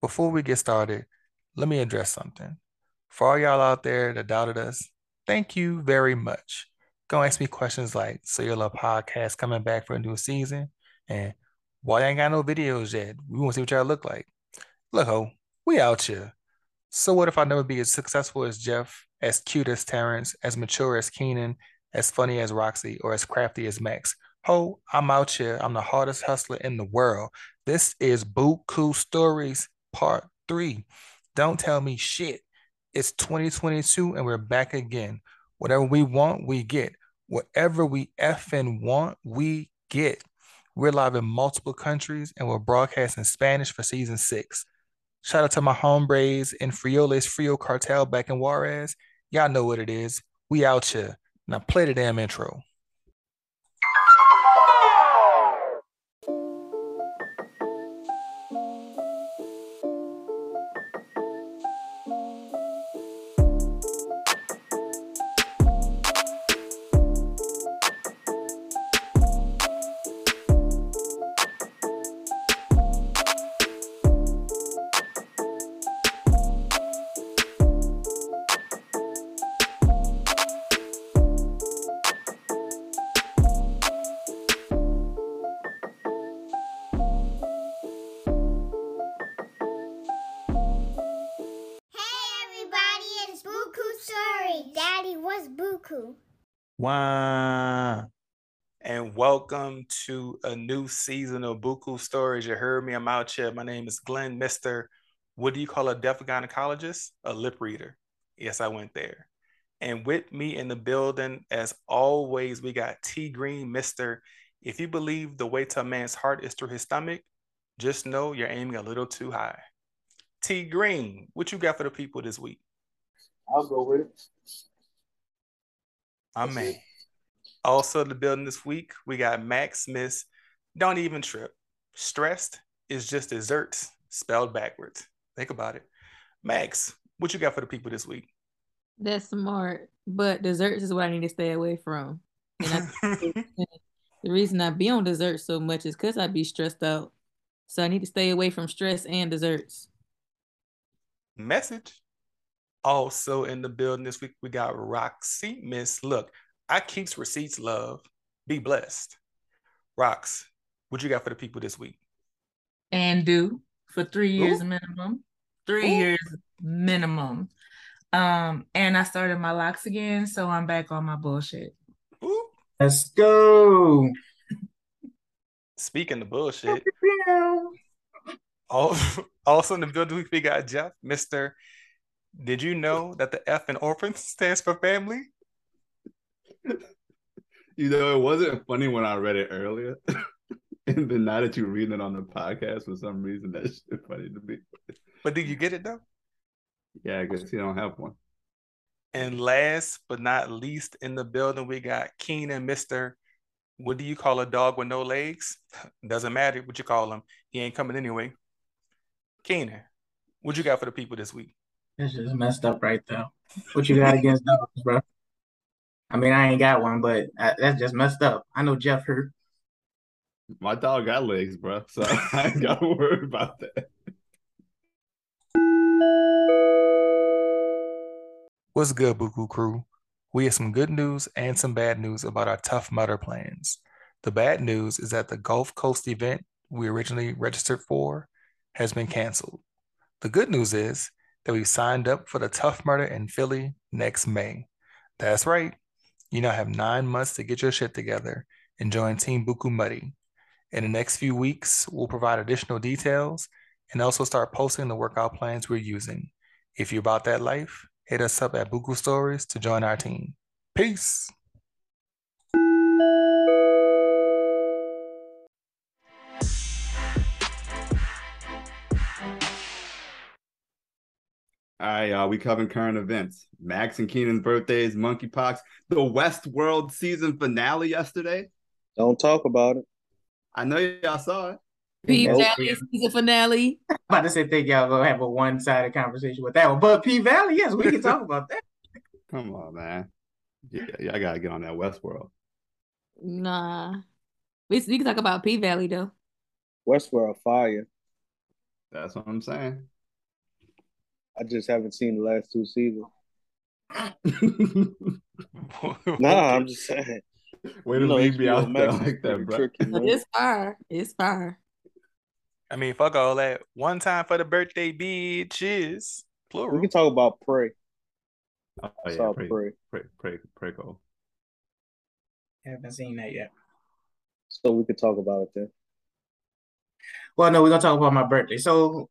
before we get started, let me address something. For all y'all out there that doubted us, thank you very much. Gonna ask me questions like, so your little podcast coming back for a new season? And why ain't got no videos yet? We want to see what y'all look like. Look, ho, we out here. So what if I never be as successful as Jeff, as cute as Terrence, as mature as Keenan, as funny as Roxy, or as crafty as Max? Ho, I'm out here. I'm the hardest hustler in the world. This is Buku Stories Part 3. Don't tell me shit. It's 2022 and we're back again. Whatever we want, we get. Whatever we effing want, we get. We're live in multiple countries and we're broadcasting Spanish for season six. Shout out to my hombres in Frioles Frio Cartel back in Juarez. Y'all know what it is. We out here. Now play the damn intro. To a new season of Buku Stories. You heard me, I'm out here. My name is Glenn, Mr. What do you call a deaf gynecologist? A lip reader. Yes, I went there. And with me in the building, as always, we got T Green, Mr. If you believe the way to a man's heart is through his stomach, just know you're aiming a little too high. T Green, what you got for the people this week? I'll go with it. That's man. Also in the building this week, we got Max Smith. Don't even trip. Stressed is just desserts spelled backwards. Think about it. Max, what you got for the people this week? That's smart, but desserts is what I need to stay away from. And I, the reason I be on desserts so much is because I be stressed out. So I need to stay away from stress and desserts. Message. Also in the building this week, we got Roxy Miss. Look, I keeps receipts, love. Be blessed. Rocks, what you got for the people this week? and do for three years Ooh. minimum. Three Ooh. years minimum. Um, and I started my locks again, so I'm back on my bullshit. Ooh, Let's go. speaking of bullshit, Al- Also in the building, we got Jeff, Mr. Did you know that the F in orphan stands for family? You know, it wasn't funny when I read it earlier. and then now that you're reading it on the podcast, for some reason, that's funny to me. But did you get it though? Yeah, I guess you don't have one. And last but not least in the building, we got Keenan, Mr. What do you call a dog with no legs? Doesn't matter what you call him. He ain't coming anyway. Keenan, what you got for the people this week? That's just messed up right there. What you got against dogs, bro? I mean, I ain't got one, but uh, that's just messed up. I know Jeff hurt. My dog got legs, bro. So I ain't got to worry about that. What's good, Buku crew? We have some good news and some bad news about our Tough Mudder plans. The bad news is that the Gulf Coast event we originally registered for has been canceled. The good news is that we've signed up for the Tough Mudder in Philly next May. That's right. You now have nine months to get your shit together and join Team Buku Muddy. In the next few weeks, we'll provide additional details and also start posting the workout plans we're using. If you're about that life, hit us up at Buku Stories to join our team. Peace. All right, y'all. We covering current events. Max and Keenan's birthdays, monkeypox, the Westworld season finale yesterday. Don't talk about it. I know y'all saw it. P Nope. Valley season finale. I'm about to say, think y'all gonna have a one-sided conversation with that one. But P Valley, yes, we can talk about that. Come on, man. Yeah, y'all gotta get on that Westworld. Nah. We, we can talk about P Valley though. Westworld fire. That's what I'm saying. I just haven't seen the last two seasons. Nah, I'm just saying. Way You to know, leave me out there like that, pretty bro. tricky. It's fire. It's fire. I mean, fuck all that. One time for the birthday bitches. We can talk about Prey. Oh I yeah, saw pray, Prey. pray, pray, pray, go. Haven't seen that yet. So we could talk about it then. Well, no, we're gonna talk about my birthday. So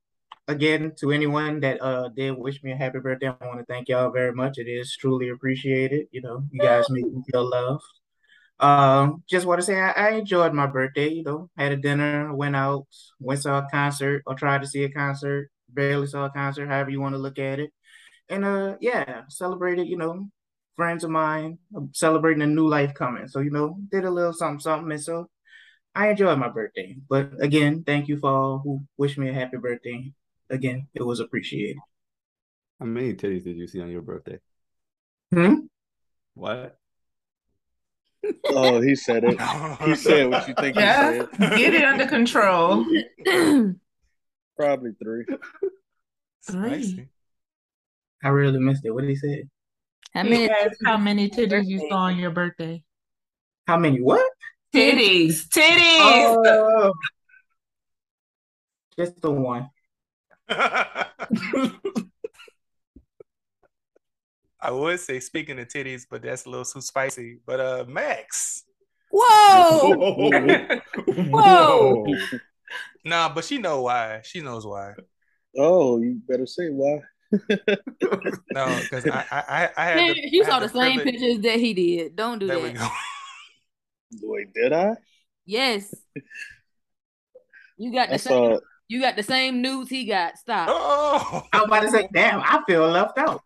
again, to anyone that uh did wish me a happy birthday, I want to thank y'all very much. It is truly appreciated. You know, you guys make me feel loved. Um, just want to say I, I enjoyed my birthday. You know, had a dinner, went out, went saw a concert, or tried to see a concert, barely saw a concert, however you want to look at it. And uh, yeah, celebrated. You know, friends of mine um, celebrating a new life coming. So you know, did a little something, something, and so I enjoyed my birthday. But again, thank you for all who wish me a happy birthday. Again, it was appreciated. How many titties did you see on your birthday? Hmm? What? Oh, he said it. He said what you think he Yeah, said. get it under control. Probably three. Spicy. I really missed it. What did he say? How He many? how many titties you saw on your birthday. How many? What? Titties, titties. Oh, just the one. I would say speaking of titties, but that's a little too spicy. But uh Max. Whoa! Whoa! Whoa. Nah, but she know why. She knows why. Oh, you better say why. No, because I, I I I had Man, the, you I saw had the same privilege- pictures that he did. Don't do There that. we go. Wait, did I? Yes. You got the I same. saw. You got the same news he got. Stop. Oh, I'm about to say, damn, I feel left out.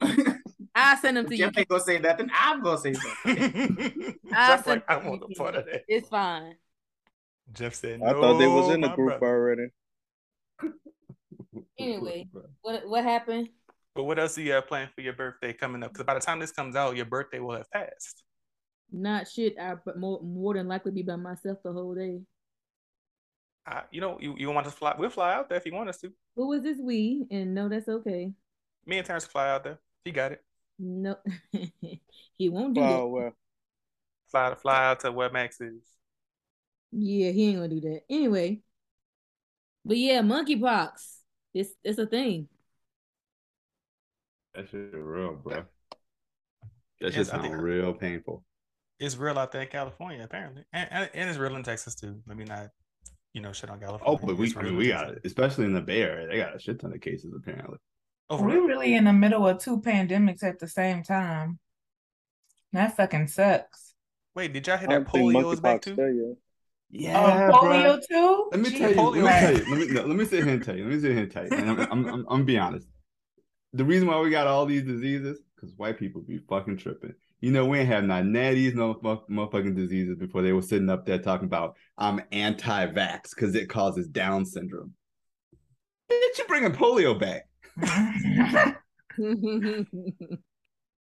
I send them to you. Jeff ain't gonna say nothing. I'm gonna say something. I Jeff like, I them want to the part of that. It's fine. Jeff said, I thought they was in the group brother." already. Anyway. What what happened? But what else do you have planned for your birthday coming up? Because by the time this comes out, your birthday will have passed. Not shit. I but more more than likely be by myself the whole day. Uh, you know, you, you want us to fly? We'll fly out there if you want us to. Who was this we? And no, that's okay. Me and Terrence fly out there. He got it. No, he won't do Wow, that. well, Fly fly out to where Max is. Yeah, he ain't gonna do that. Anyway. But yeah, monkeypox. It's it's a thing. That shit real, bro. That Yes, shit I sound think- real painful. It's real out there in California, apparently, and, and, and it's real in Texas too. Maybe not, you know, shit on oh, California. Oh, but we, I mean, we got it, especially in the Bay Area. They got a shit ton of cases apparently. Oh, We're really in the middle of two pandemics at the same time. That fucking sucks. Wait, did y'all hear that don't polio is back monkeypox too? there yet. Yeah, oh, polio too? Let me Gee, tell you. Let me tell you. Let me no, let me sit here and tell you. Let me sit here and tell you. And I'm, I'm, I'm, I'm gonna be honest. The reason why we got all these diseases because white people be fucking tripping. You know, we ain't have not natties, no fuck- motherfucking diseases before they were sitting up there talking about I'm anti-vax because it causes Down syndrome. Bitch, you bringing polio back?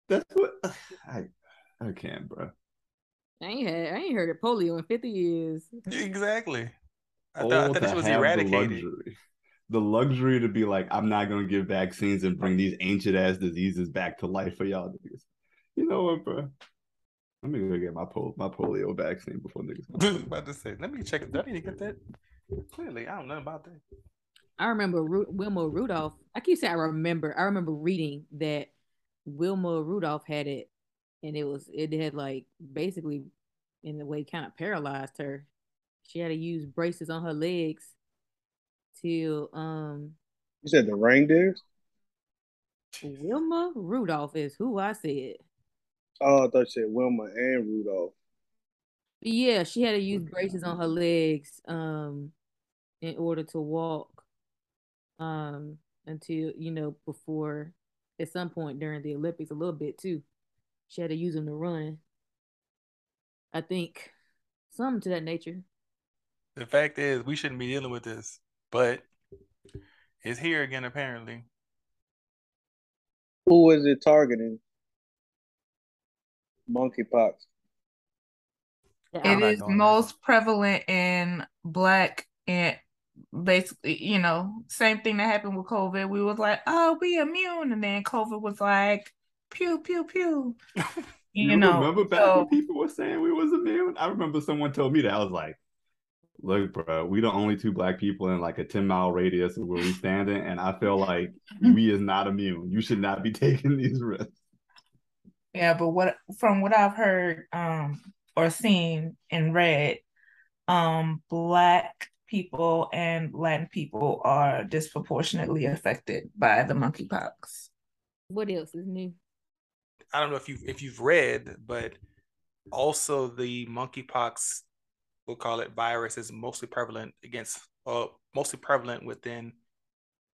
That's what I I can't, bro. I ain't had I ain't heard of polio in 50 years. Exactly. I Oh, thought, I thought this was eradicated. The luxury. the luxury to be like, I'm not gonna give vaccines and bring these ancient ass diseases back to life for y'all niggas. You know what, bro? Let me go get my pol- my polio vaccine before niggas. I was about to say, let me check it. Do I need to get that? Clearly, I don't know about that. I remember Ru- Wilma Rudolph. I keep saying I remember. I remember reading that Wilma Rudolph had it, and it was it had like basically, in a way, kind of paralyzed her. She had to use braces on her legs till um You said the reindeers? Wilma Rudolph is who I said. Oh, I thought you said Wilma and Rudolph. Yeah, she had to use braces on her legs um in order to walk um until you know before at some point during the Olympics a little bit too. She had to use them to run. I think something to that nature. The fact is, we shouldn't be dealing with this, but it's here again, apparently. Who is it targeting? Monkeypox. Yeah, It I'm not is going there. most prevalent in black and basically, you know, same thing that happened with COVID. We was like, oh, we immune, and then COVID was like, pew pew pew. You, You, know, remember back so- when people were saying we was immune? I remember someone told me that. I was like, look, bro, we the only two black people in like a 10 mile radius of where we standing, and I feel like we is not immune. You should not be taking these risks. Yeah, but what from what I've heard um or seen and read, um black people and Latin people are disproportionately affected by the monkeypox. What else is new? I don't know if you if you've read, but also the monkeypox, we'll call it virus, is mostly prevalent against, uh, mostly prevalent within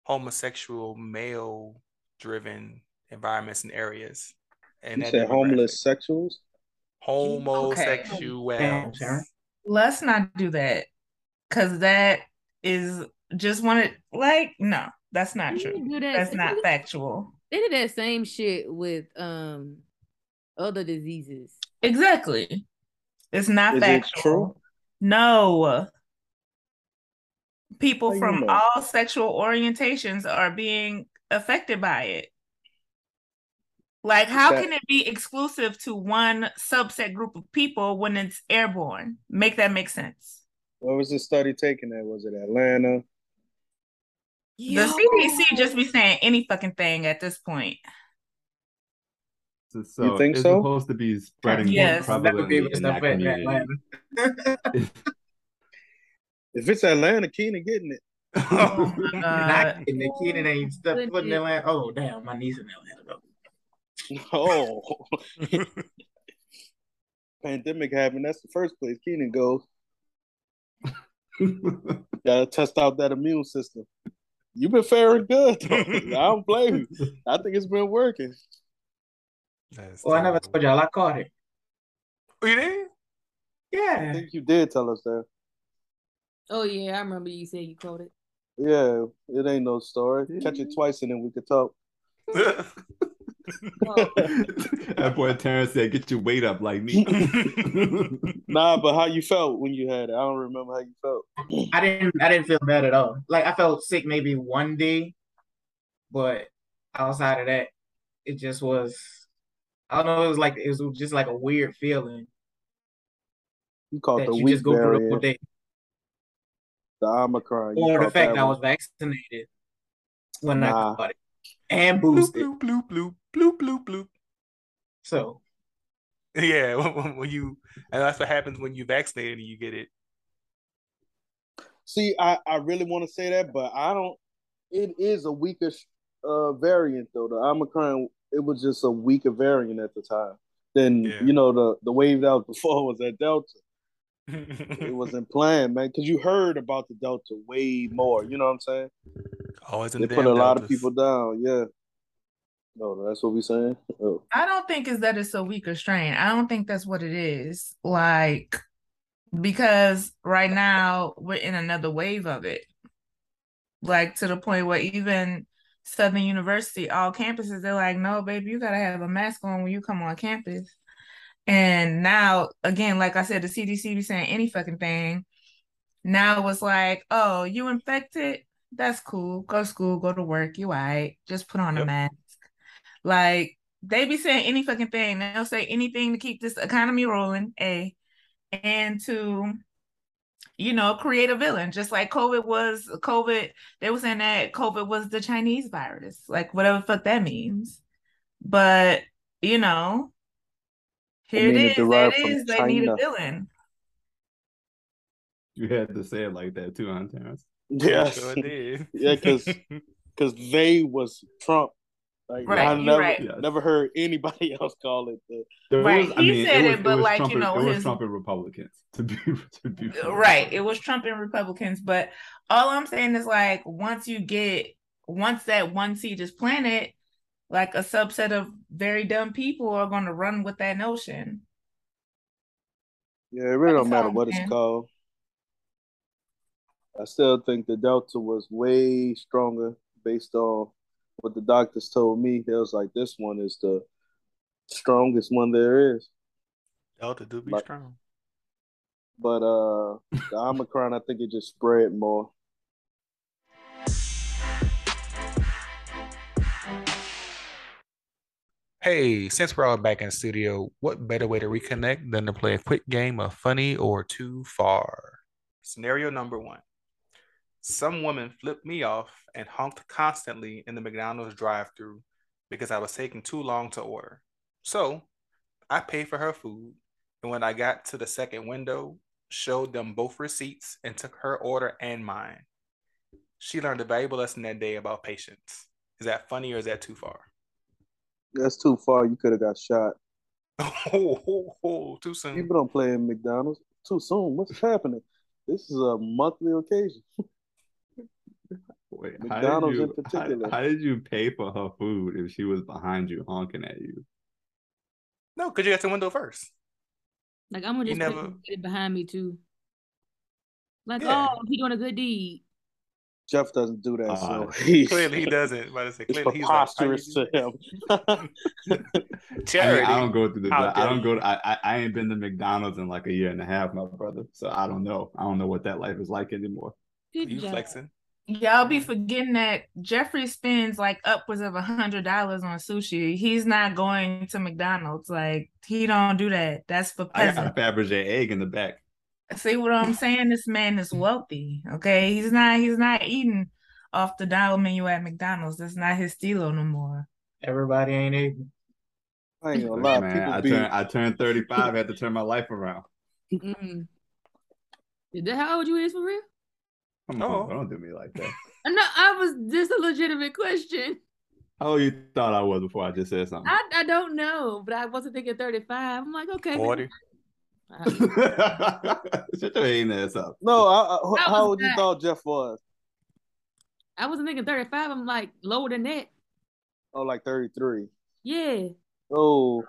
homosexual male driven environments and areas. And You said homeless sexuals? homosexuals. Damn, Sharon. Let's not do that. Cause that is just one like no, that's not You true. do that. That's not did- factual. They did that same shit with um other diseases. Exactly. It's not Is it factual. true? No. People How from know? all sexual orientations are being affected by it. Like, how that- can it be exclusive to one subset group of people when it's airborne? Make that make sense. Where was the study taken at? Was it Atlanta? The CDC just be saying any fucking thing at this point. So, so think it's so? supposed to be spreading Yes. more Never gave in that community. Atlanta. If it's Atlanta, Keenan getting it. Oh my Not God. getting the kid ain't stuff Couldn't putting Atlanta. Oh damn, my niece in Atlanta though. Oh, pandemic happened. That's the first place Keenan goes. Gotta test out that immune system. You've been faring good. Though. I don't blame you. I think it's been working. That's Well, I never told y'all I caught it. Oh, you did? Yeah. I think you did tell us that. Oh yeah, I remember you said you caught it. Yeah, it ain't no story. Catch it mm-hmm. twice and then we could talk. that boy Terrence said, "Get your weight up like me." Nah, but how you felt when you had it? I don't remember how you felt. I didn't I didn't feel bad at all. Like I felt sick maybe one day, but outside of that, it just was I don't know, it was like it was just like a weird feeling You caught that the you weak just go through the whole day. the Omicron. Or the fact that I was vaccinated when Nah. I caught it. And bloop, boosted. bloop, bloop, bloop, bloop, bloop, bloop. So Yeah, when, when- when you, and that's what happens when you vaccinated and you get it. See, I, I really want to say that, but I don't. It is a weaker uh, variant though. The Omicron, it was just a weaker variant at the time. Then Yeah. you know the the wave that was before was that Delta. It wasn't planned, man, because you heard about the Delta way more. You know what I'm saying? Always in They put a damn lot of people down. Yeah. No, that's what we're saying. Oh. I don't think is that it's a weaker strain. I don't think that's what it is. Like, because right now we're in another wave of it. Like to the point where even Southern University, all campuses, they're like, no, baby, you gotta have a mask on when you come on campus. And now, again, like I said, the CDC be saying any fucking thing. Now it's like, oh, you infected? That's cool. Go to school, go to work. You all right. Just put on a mask. Like they be saying any fucking thing. They'll say anything to keep this economy rolling, A, and to, you know, create a villain. Just like COVID was COVID, they were saying that COVID was the Chinese virus, like whatever the fuck that means. But you know, here mean, it it is. There derived it from is. They need a villain. you had to say it like that too, huh, Terrence? Yes. Sure did. Yeah, 'cause- because they was Trump. Like Right, I never right. Never heard anybody else call it the There Right, was, I he mean, said it it, was, but was like, Trump you and- know, it was Trump and Republicans to be to be uh, fair. Right. It was Trump and Republicans. But all I'm saying is like once you get once that one seed is planted, like a subset of very dumb people are gonna run with that notion. Yeah, it really don't matter all, what it's called. I still think the Delta was way stronger based on what the doctors told me. They was like, this one is the strongest one there is. Delta do be Like- strong. But uh the Omicron, I think it just spread more. Hey, since we're all back in studio, what better way to reconnect than to play a quick game of funny or too far? Scenario number one. Some woman flipped me off and honked constantly in the McDonald's drive-thru because I was taking too long to order. So I paid for her food, and when I got to the second window, showed them both receipts and took her order and mine. She learned a valuable lesson that day about patience. Is that funny or is that too far? That's too far. You could have got shot. Oh, oh, oh, too soon. People don't play in McDonald's too soon. What's happening? This is a monthly occasion. Wait, McDonald's how in did you, particular. How, how did you pay for her food if she was behind you honking at you? No, because you got the window first. Like I'm gonna just put never- him get behind me too. Like, Yeah. oh, he doing a good deed. Jeff doesn't do that, Uh, so he's, Clearly he doesn't. About to say, it's clearly like, "Are you preposterous to him. I, mean, I don't go through the. I don't go. To, I, I I ain't been to McDonald's in like a year and a half, my brother. So I don't know. I don't know what that life is like anymore. Good You job. flexing? Y'all be forgetting that Jeffrey spends like upwards of a hundred dollars on sushi. He's not going to McDonald's. Like he don't do that. That's for I got a peasants. Fabergé egg in the back. See what I'm saying? This man is wealthy. Okay, he's not. He's not eating off the dollar menu at McDonald's. That's not his stilo no more. Everybody ain't able. I ain't gonna Look, lie. man, People I be turned I turned 35, had to turn my life around. Mm. Is that how old you is for real? Come Oh. on, bro, don't do me like that. No, I was just a legitimate question. How old you thought I was before I just said something? I, I don't know, but I wasn't thinking 35. I'm like, okay. maybe- 40. Shut your hating ass up. no. I, I, That how was old you bad. thought Jeff was? I wasn't thinking 35. I'm like lower than that. Oh, like thirty three. Yeah. Oh,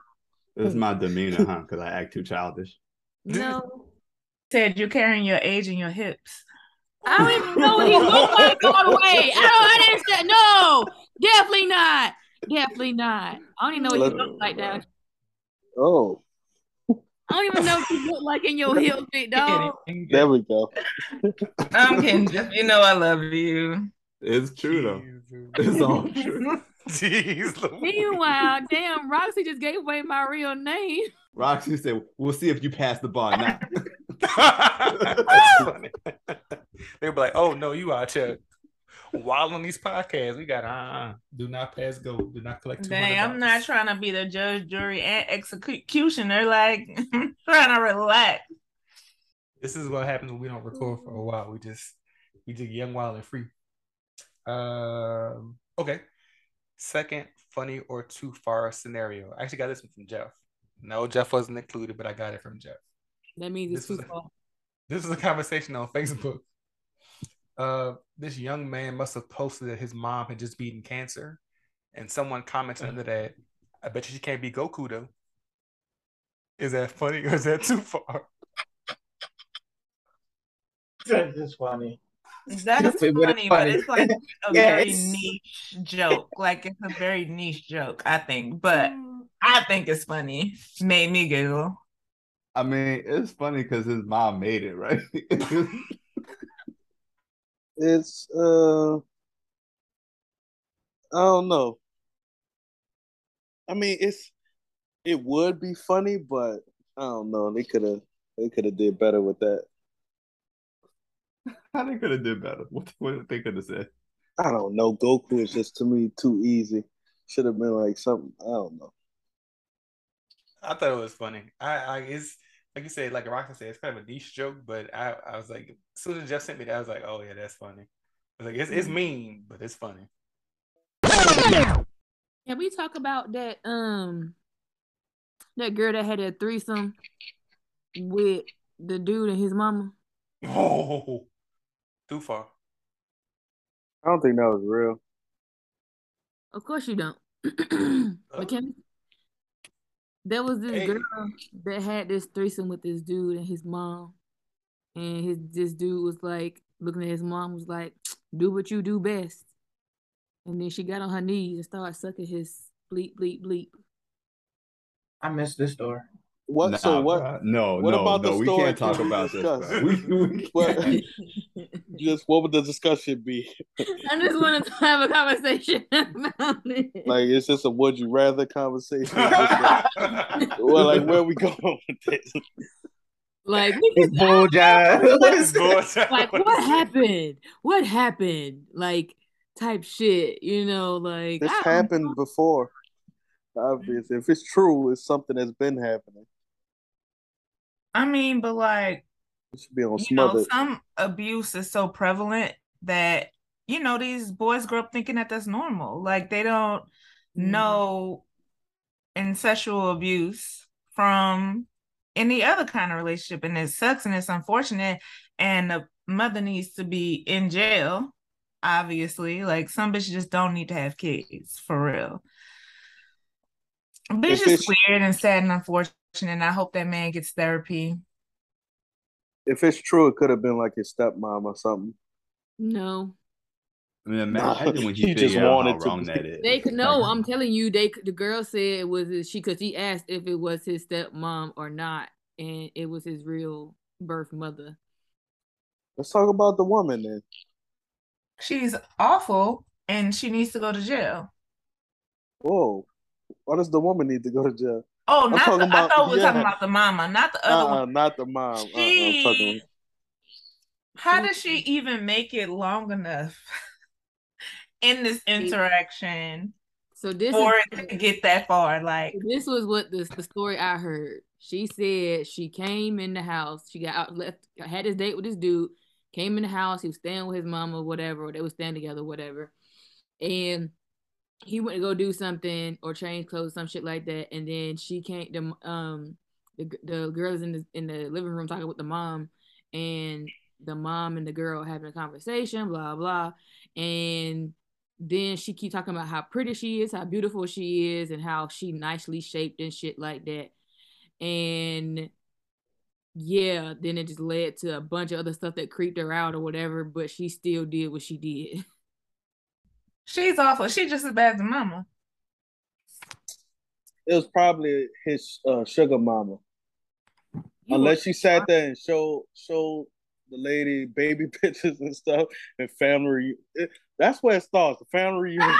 This is my demeanor, huh? Because I act too childish. No. Said you're carrying your age in your hips. I don't even know what he looked like all the way. I don't I didn't say no. Definitely not. Definitely not. I don't even know what he Look- looked like down. oh, I don't even know what you look like in your heels, big dog. there we go. I'm kidding. Jeff. You know I love you. It's true though. Jesus. It's all true. Jeez, Meanwhile, damn, Roxy just gave away my real name. Roxy said, "We'll see if you pass the bar now." That's funny. They'll be like, oh no, you are here while on these podcasts. We got uh do not pass go, do not collect two Dang, I'm not trying to be the judge, jury, and executioner. Like, I'm trying to relax. This is what happens when we don't record for a while. We just we just young, wild, and free. Um. Okay. Second, funny or too far scenario. I actually got this one from Jeff. No, Jeff wasn't included, but I got it from Jeff. That means it's This too was- far. This is a conversation on Facebook. Uh, this young man must have posted that his mom had just beaten cancer, and someone commented under that, "I bet you she can't be Goku though." Is that funny or is that too far? That's just funny. That's Stupid, but funny, but funny. it's like a very niche joke. Like, it's a very niche joke, I think. But I think it's funny. Made me giggle. I mean, it's funny because his mom made it, right? It's uh, I don't know. I mean, it's it would be funny, but I don't know. They could have they could have did better with that. How they could have did better? What, what they could have said? I don't know. Goku is just to me too easy. Should have been like something. I don't know. I thought it was funny. I, I it's like you said, like Roxy said, it's kind of a niche joke, but I, I was like, as soon as Jeff sent me that, I was like, oh yeah, that's funny. I was like, it's, it's mean, but it's funny. Can we talk about that um that girl that had a threesome with the dude and his mama? Oh, too far. I don't think that was real. Of course you don't. but can there was this Hey. girl that had this threesome with this dude and his mom. And his this dude was like looking at his mom was like, do what you do best. And then she got on her knees and started sucking his bleep bleep bleep. I missed this story. What? Nah, so what? bruh. No, what no, about the no. We can't talk about this. discuss? bruh. We, we What? Just what would the discussion be? I just wanted to have a conversation about it. Like, it's just a would you rather conversation? Is this a- well, like, where we going with this? Like, It's niggas, bull jive. What is like what happened? What happened? Like type shit, you know, like This I don't happened before. Obviously, if it's true, it's something that's been happening. I mean, but like, It should be on you know, some abuse is so prevalent that, you know, these boys grow up thinking that that's normal. Like they don't mm-hmm. know incestual abuse from any other kind of relationship. And it sucks and it's unfortunate. And the mother needs to be in jail, obviously. Like some bitches just don't need to have kids for real. But it's just weird and sad and unfortunate. And I hope that man gets therapy. If it's true, it could have been like his stepmom or something. no. I mean, Nah, when he you just figure out how wanted to wrong that is. They could no, I'm telling you, they the girl said it was his, she because he asked if it was his stepmom or not, and it was his real birth mother. Let's talk about the woman then. She's awful and she needs to go to jail. Whoa, why does the woman need to go to jail? Oh, I'm not the, about- I thought we were talking about the mama, not the other Uh-uh, one. not the mom. Uh-uh, I'm talking. She, how does she even make it long enough in this interaction So this for is it to get that far? Like, this was what the the story I heard. She said she came in the house. She got out, left, had this date with this dude. Came in the house. He was staying with his mama, or whatever. Or they were staying together, whatever. And he went to go do something or change clothes, some shit like that. And then she came. The um the the girls in the in the living room talking with the mom, and the mom and the girl having a conversation, blah blah. And then she keep talking about how pretty she is, how beautiful she is, and how she nicely shaped and shit like that. And yeah, then it just led to a bunch of other stuff that creeped her out or whatever, but she still did what she did. she's awful. She's just as bad as mama. It was probably his uh, sugar mama. Unless she sat there and showed showed the lady baby pictures and stuff and family. It, that's where it starts. The family reunion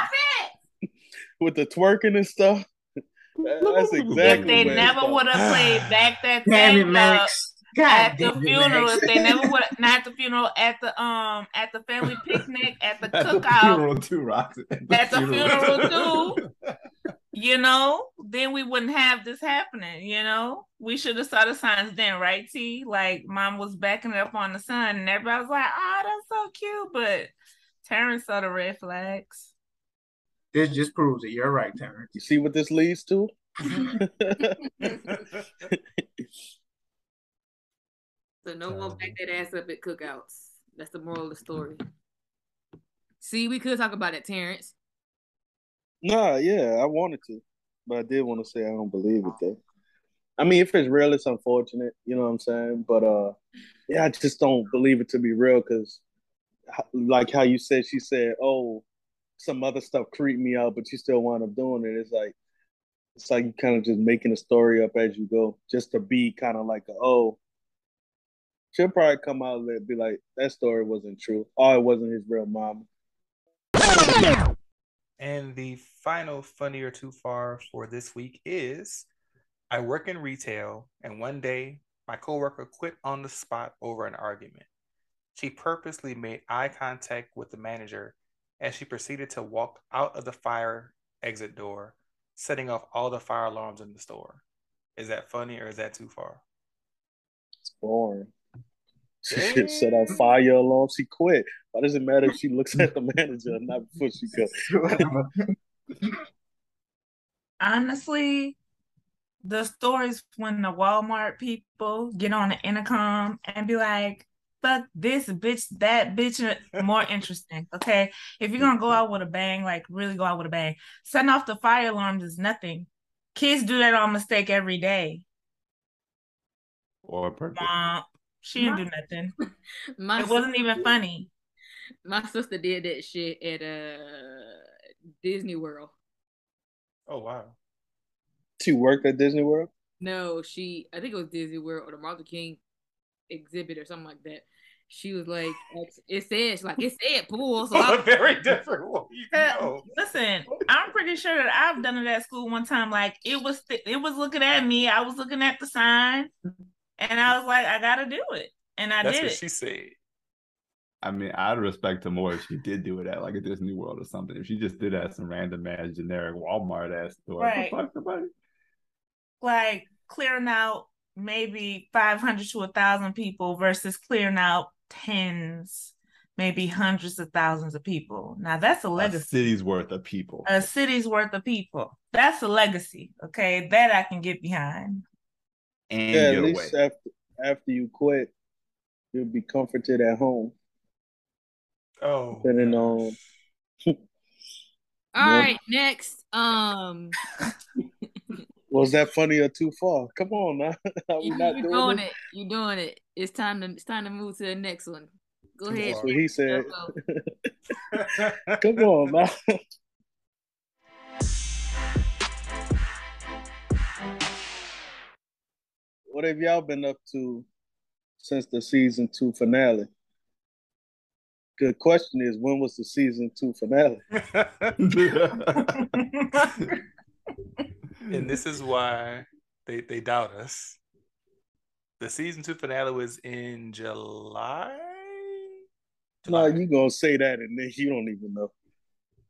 with the twerking and stuff. That's If exactly they where never would have played back that Damn thing up Max. God at the funeral, if they never would not at the funeral, at the um at the family picnic, at the At the cookout, funeral too, Rox. At the funeral, too, you know, then we wouldn't have this happening, you know. We should have saw the signs then, right, T? Like mom was backing up on the sun and everybody was like, oh, that's so cute. But Terrence saw the red flags. This just proves it. You're right, Terrence. You see what this leads to? So no one back that ass up at cookouts. That's the moral of the story. See, we could talk about it, Terrence. Nah, yeah, I wanted to, but I did want to say I don't believe it though. I mean, if it's real, it's unfortunate, you know what I'm saying? But uh, yeah, I just don't believe it to be real because, like how you said, she said, "Oh, some other stuff creeped me out," but you still wound up doing it. It's like it's like you kind of just making a story up as you go, just to be kind of like, a, "Oh." She'll probably come out and be like, "That story wasn't true. Oh, it wasn't his real mom." And the final funny or too far for this week is I work in retail, and one day my coworker quit on the spot over an argument. She purposely made eye contact with the manager as she proceeded to walk out of the fire exit door, setting off all the fire alarms in the store. Is that funny or is that too far? It's boring. She set off mm-hmm. fire alarm. She quit. Why does it matter if she looks at the manager or not before she goes? Honestly, the stories when the Walmart people get on the intercom and be like, fuck this bitch, that bitch, more interesting. Okay. If you're gonna go out with a bang, like really go out with a bang, setting off the fire alarms is nothing. Kids do that on mistake every day. or purpose. Mom, she didn't do nothing. My It wasn't even funny. My sister did that shit at uh Disney World. Oh wow. She worked at Disney World. No, she. I think it was Disney World or the Martin Luther King exhibit or something like that. She was like, it said, like it said pool. So a I, very different one. You know. Listen, I'm pretty sure that I've done it at school one time. Like it was, it was looking at me. I was looking at the sign, and I was like, I gotta do it, and I That's did what it. she said. I mean, I'd respect her more if she did do it at like a Disney World or something. If she just did that at some random ass generic Walmart ass store, Right. like clearing out maybe 500 to a thousand people versus clearing out tens, maybe hundreds of thousands of people. Now that's a A legacy. city's worth of people. A city's worth of people. That's a legacy. Okay, that I can get behind. And Yeah, get at away. least after after you quit, you'll be comforted at home. Oh. Depending on all Yeah. right, next. Um, was that funny or too far? Come on now. Are we you, not you doing doing this? it. You're doing it. It's time to. It's time to move to the next one. Go ahead. That's what he said. Come on now. What have y'all been up to since the season two finale? Good question is when was the season two finale? and this is why they, they doubt us. The season two finale was in July. No, you gonna say that and then you don't even know.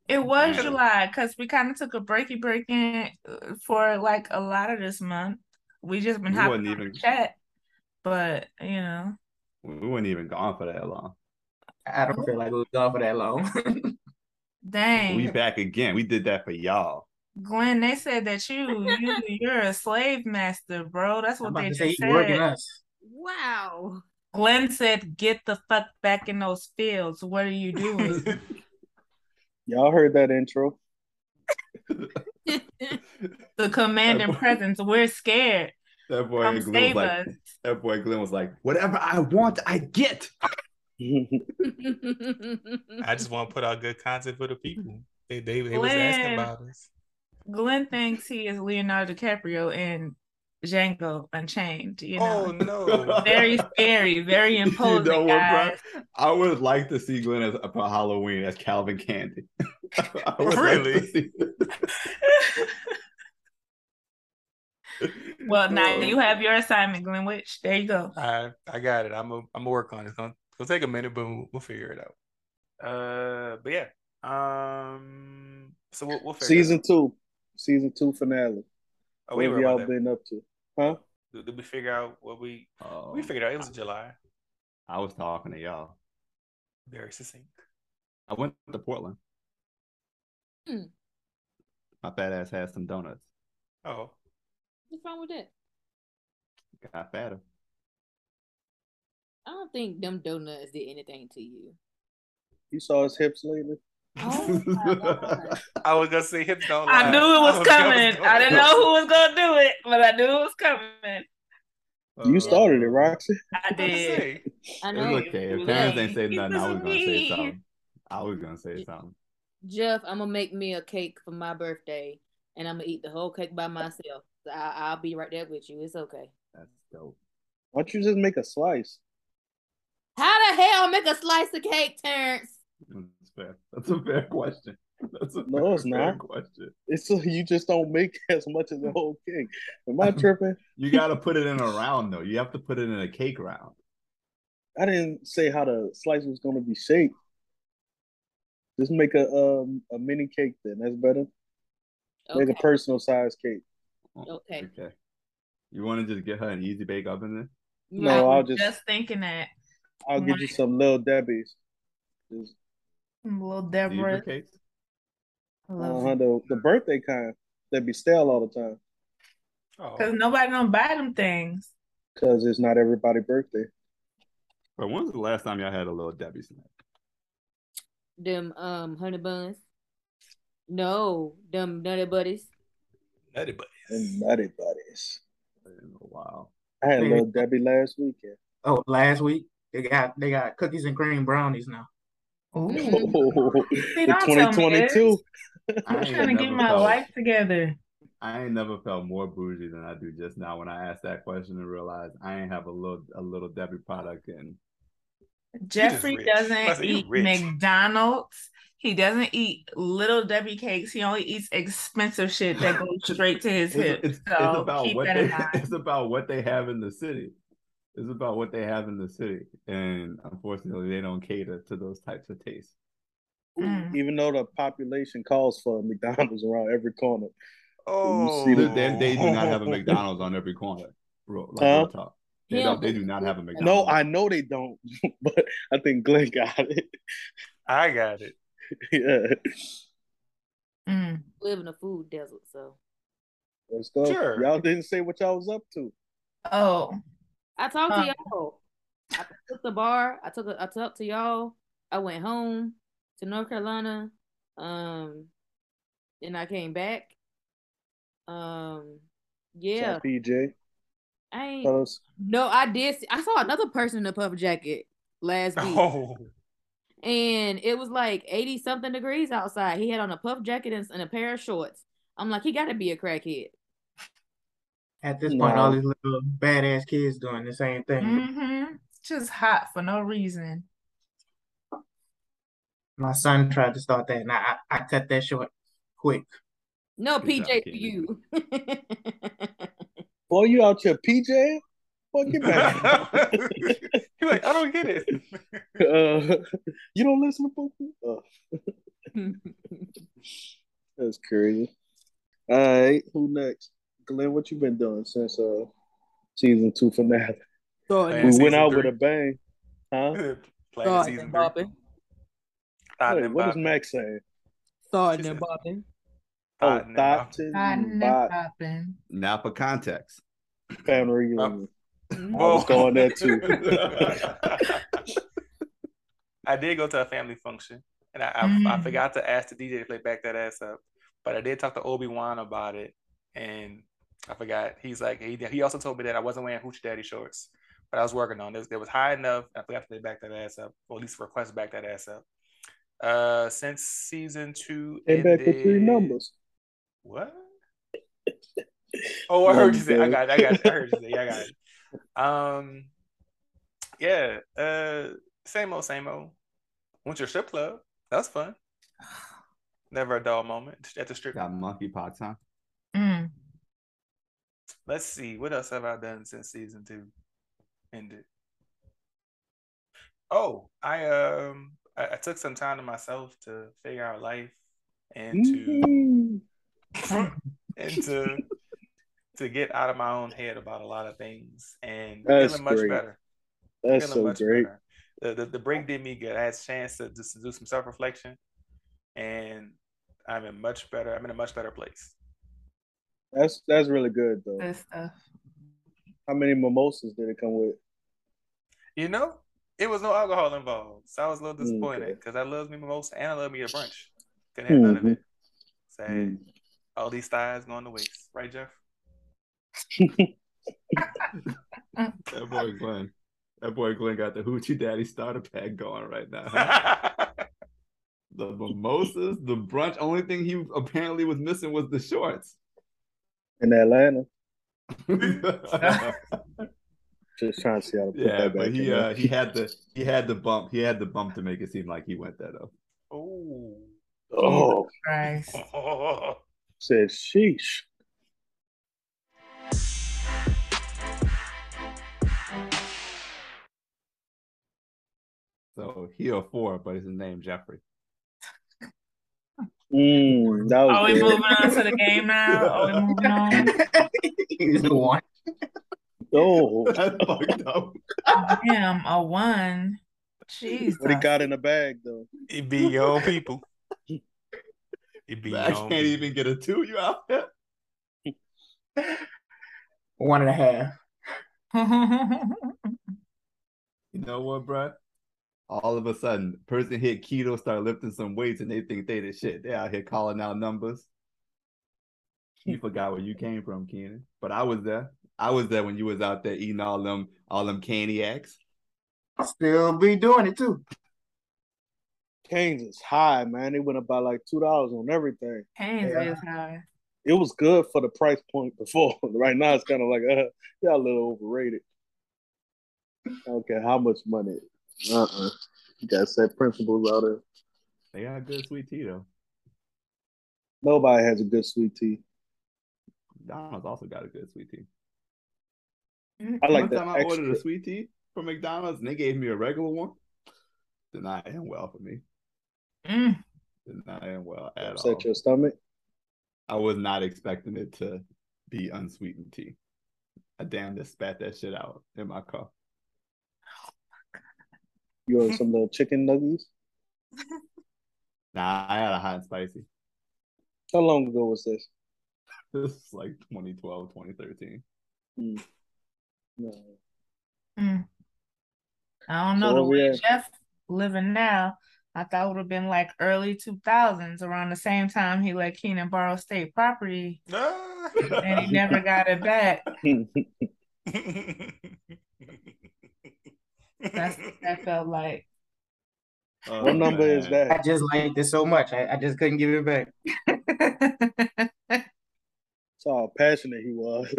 It was July because we kind of took a breaky break in uh, for like a lot of this month. We just been We hopping wasn't on the even- chat, but you know, we weren't even gone for that long. I don't feel like we were gone for that long. dang, We back again. We did that for y'all. Glenn, they said that you you you're a slave master, bro. That's I'm what about they to say just working said. us. Wow. Glenn said, "Get the fuck back in those fields. What are you doing?" Y'all heard that intro. the command and presence. We're scared. That boy Come Glenn was like, us. that boy Glenn was like, whatever I want, I get. I just want to put out good content for the people. They they, they was asking about us. Glenn thinks he is Leonardo DiCaprio in Django Unchained. You know, Oh no. very scary, very imposing, you know what, guys. bro? I would like to see Glenn as for Halloween as Calvin Candie. I would like to Really? well, now you have your assignment, Glenwich. There you go. I I got it. I'm a, I'm gonna work on it. It's gonna, it's gonna take a minute, but we'll, we'll figure it out. Uh, but yeah. Um, so we'll, we'll figure season It out. two. Season two finale. Oh, what have y'all been up to? Huh? Did, did we figure out what we Oh, we figured out? It was July. I was talking to y'all. Very succinct. I went to Portland. Hmm. My fat ass had some donuts. Oh, What's wrong with that? Got fatter. I don't think them donuts did anything to you. You saw his hips lately? Oh. I was gonna say hips don't lie. I knew it was was gonna coming. go I didn't know who was gonna do it, but I knew it was coming. You Uh, started it, Roxy. I I was gonna did. say, I It's know. okay. If Too parents late. ain't say nothing, I was was gonna say something. I was gonna say something. Jeff, I'm gonna make me a cake for my birthday, and I'm gonna eat the whole cake by myself. I, I'll be right there with you. It's okay. That's dope. Why don't you just make a slice? How the hell make a slice of cake, Terrence? That's fair. That's a fair question. That's a No, it's fair not. question. It's so you just don't make as much as the whole cake. Am I tripping? You got to put it in a round though. You have to put it in a cake round. I didn't say how the slice was going to be shaped. Just make a um a mini cake then. That's better. Make a personal size cake. Okay. Okay. You want to just get her an easy bake oven then? No, I I'll just just thinking that. I'll get you some little Debbie's. Just, Little Zebra Deborah. cakes? I love uh-huh, the, the birthday kind that be stale all the time oh, Because nobody don't buy them things. because it's not everybody's birthday. But when's the last time y'all had a little Debbie snack? Them um honey buns. No, them nutty buddies. nutty buddies. And nutty buddies. In a while. I had a little Debbie last weekend. Oh, last week they got they got cookies and cream brownies now. Ooh. Oh, See, don't tell me 2022. I I'm trying to get my felt- life together. I ain't never felt more bougie than I do just now when I asked that question and realized I ain't have a little a little Debbie product in. Jeffrey doesn't say eat. McDonald's. He doesn't eat little Debbie cakes. He only eats expensive shit that goes straight to his It's, hip. it's, so it's about keep what that they in mind. it's about what they have in the city. It's about what they have in the city, and unfortunately, they don't cater to those types of tastes. Mm. Even though the population calls for McDonald's around every corner. Oh, see They, the- they, they do not have a McDonald's on every corner, bro. Like Huh? real talk. They Yeah. don't. They do not have a McDonald's. No, I know they don't, but I think Glenn got it. I got it. yeah. Mm. live in a food desert, so Let's go. Sure. Y'all didn't say what y'all was up to. Oh, I talked Huh. to y'all. I took the bar. I took. A, I talked to y'all. I went home to North Carolina. Um, and I came back. Um, yeah. Saw PJ. I ain't. Tell. No, I did. See, I saw another person in a puff jacket last week, Oh, and it was like eighty something degrees outside. He had on a puff jacket and, and a pair of shorts. I'm like, he got to be a crackhead. At this point, all these little badass kids doing the same thing. hmm just hot for no reason. My son tried to start that, and I, I I cut that short quick. No, PJ for you. Boy, you out here, PJ? Boy, get back. You're like, I don't get it. uh, you don't listen to Pookie? Uh, that's crazy. All right, who next? Glenn, what you been doing since uh season two finale? Man, we went out three. with a bang, huh? Playing Starting season and three. bopping. Wait, what is. Max saying? Starting She and said- bopping. Oh, Thought and bopping. Thoughtin Hotting and Bot popping. Now for context. family reunion. I was going there too. I did go to a family function, and I, I, I Mm. forgot to ask the DJ to play back that ass up, but I did talk to Obi Wan about it, and I forgot. He's like, he, he also told me that I wasn't wearing hoochie daddy shorts, but I was working on this. It was high enough. I forgot to play back that ass up, or at least request back that ass up. Uh, since season two Came back with three ended- numbers. What? Oh, I heard you say. I got. It, I got. It. I heard you say. I got it. Um, yeah. Uh, same old, same old. Went to a strip club. That was fun. Never a dull moment at the strip. Got monkeypox, huh? Let's see. What else have I done since season two ended? Oh, I um, I, I took some time to myself to figure out life and to Mhm. and to to get out of my own head about a lot of things and That's feeling much great. better. That's feeling so great. better. The, the the break did me good. I had a chance to just do some self reflection, and I'm in much better. I'm in a much better place. That's that's really good though. Good stuff. How many mimosas did it come with? You know, it was no alcohol involved, so I was a little disappointed Okay. because I love me mimosa and I love me a brunch. Couldn't have none of Mhm. it. Say Mm. all these thighs going to waste, right, Jeff? That boy Glenn. That boy Glenn got the Hoochie Daddy starter pack going right now. the mimosas, the brunch. Only thing he apparently was missing was the shorts. In Atlanta. Just trying to see how to put that back but in he there. uh he had the he had the bump. He had the bump to make it seem like he went that though. oh. oh, Christ. said sheesh. So he a four, but his name Jeffrey. Mm, that was Are we good. moving on to the game now? Are we moving on? He's the one. Oh, That's fucked up. Damn, a one. Jesus. what he got in the bag though? It be your own people. It be your can't people. even get a two. You out there? One and a half. You know what, bro? All of a sudden, person hit keto, start lifting some weights, and they think they the shit. They out here calling out numbers. You forgot where you came from, Keenan. But I was there. I was there when you was out there eating all them all them caniacs. Still be doing it too. Canes is high, man. They went up by like two dollars on everything. Haynes Yeah. is high. it was good for the price point before. right now, it's kind of like uh, yeah, a little overrated. I don't care how much money. Uh uh You got set principles out there. They got a good sweet tea though. Nobody has a good sweet tea. McDonald's also got a good sweet tea. I like One the time I ordered a sweet tea from McDonald's and they gave me a regular one. Did not end well for me. Mm. Did not end well at all. Upset your stomach. I was not expecting it to be unsweetened tea. I damn just spat that shit out in my car. You ordered some little chicken nuggets. Nah, I had a hot and spicy. How long ago was this? This is like 2012, 2013. No. Mm. I don't know So the way at? Jeff living now. I thought it would have been like early two thousands, around the same time he let Keenan borrow state property, and he never got it back. That's what that felt like. Oh, What number is that? I just liked it so much. I, I just couldn't give it back. Saw how passionate he was.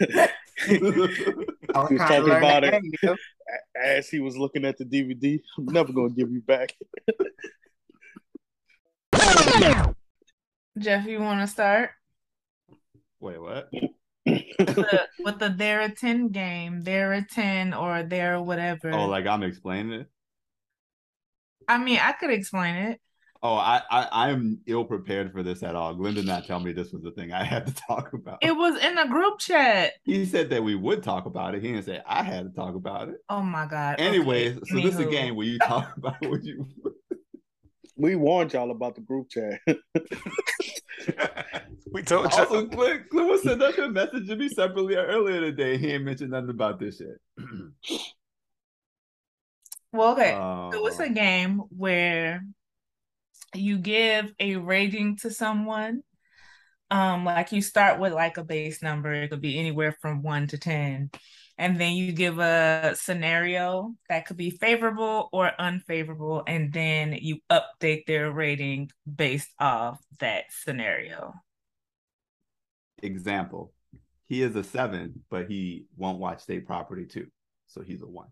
He was talking about it. game. As he was looking at the DVD, I'm never gonna give you back. Jeff, you want to start Wait, what? The, with the there a 10 game, there a 10 or there whatever? Oh, like I'm explaining it. I mean, I could explain it. Oh, I, I I'm ill prepared for this at all. Glenn did not tell me this was the thing I had to talk about. It was in the group chat. He said that we would talk about it. He didn't say I had to talk about it. Oh my God. Okay, Anyways, so this is a game where you talk about what you. We warned y'all about the group chat. we told Also, you. Glenn, Glenn was sending up a message to me separately earlier today. He ain't mentioned nothing about this shit. Well, okay. Uh, So it's a game where you give a rating to someone. Um, like you start with like a base number, it could be anywhere from one to 10. And then you give a scenario that could be favorable or unfavorable, and then you update their rating based off that scenario. example. He is a seven, but he won't watch state property too. So he's a one.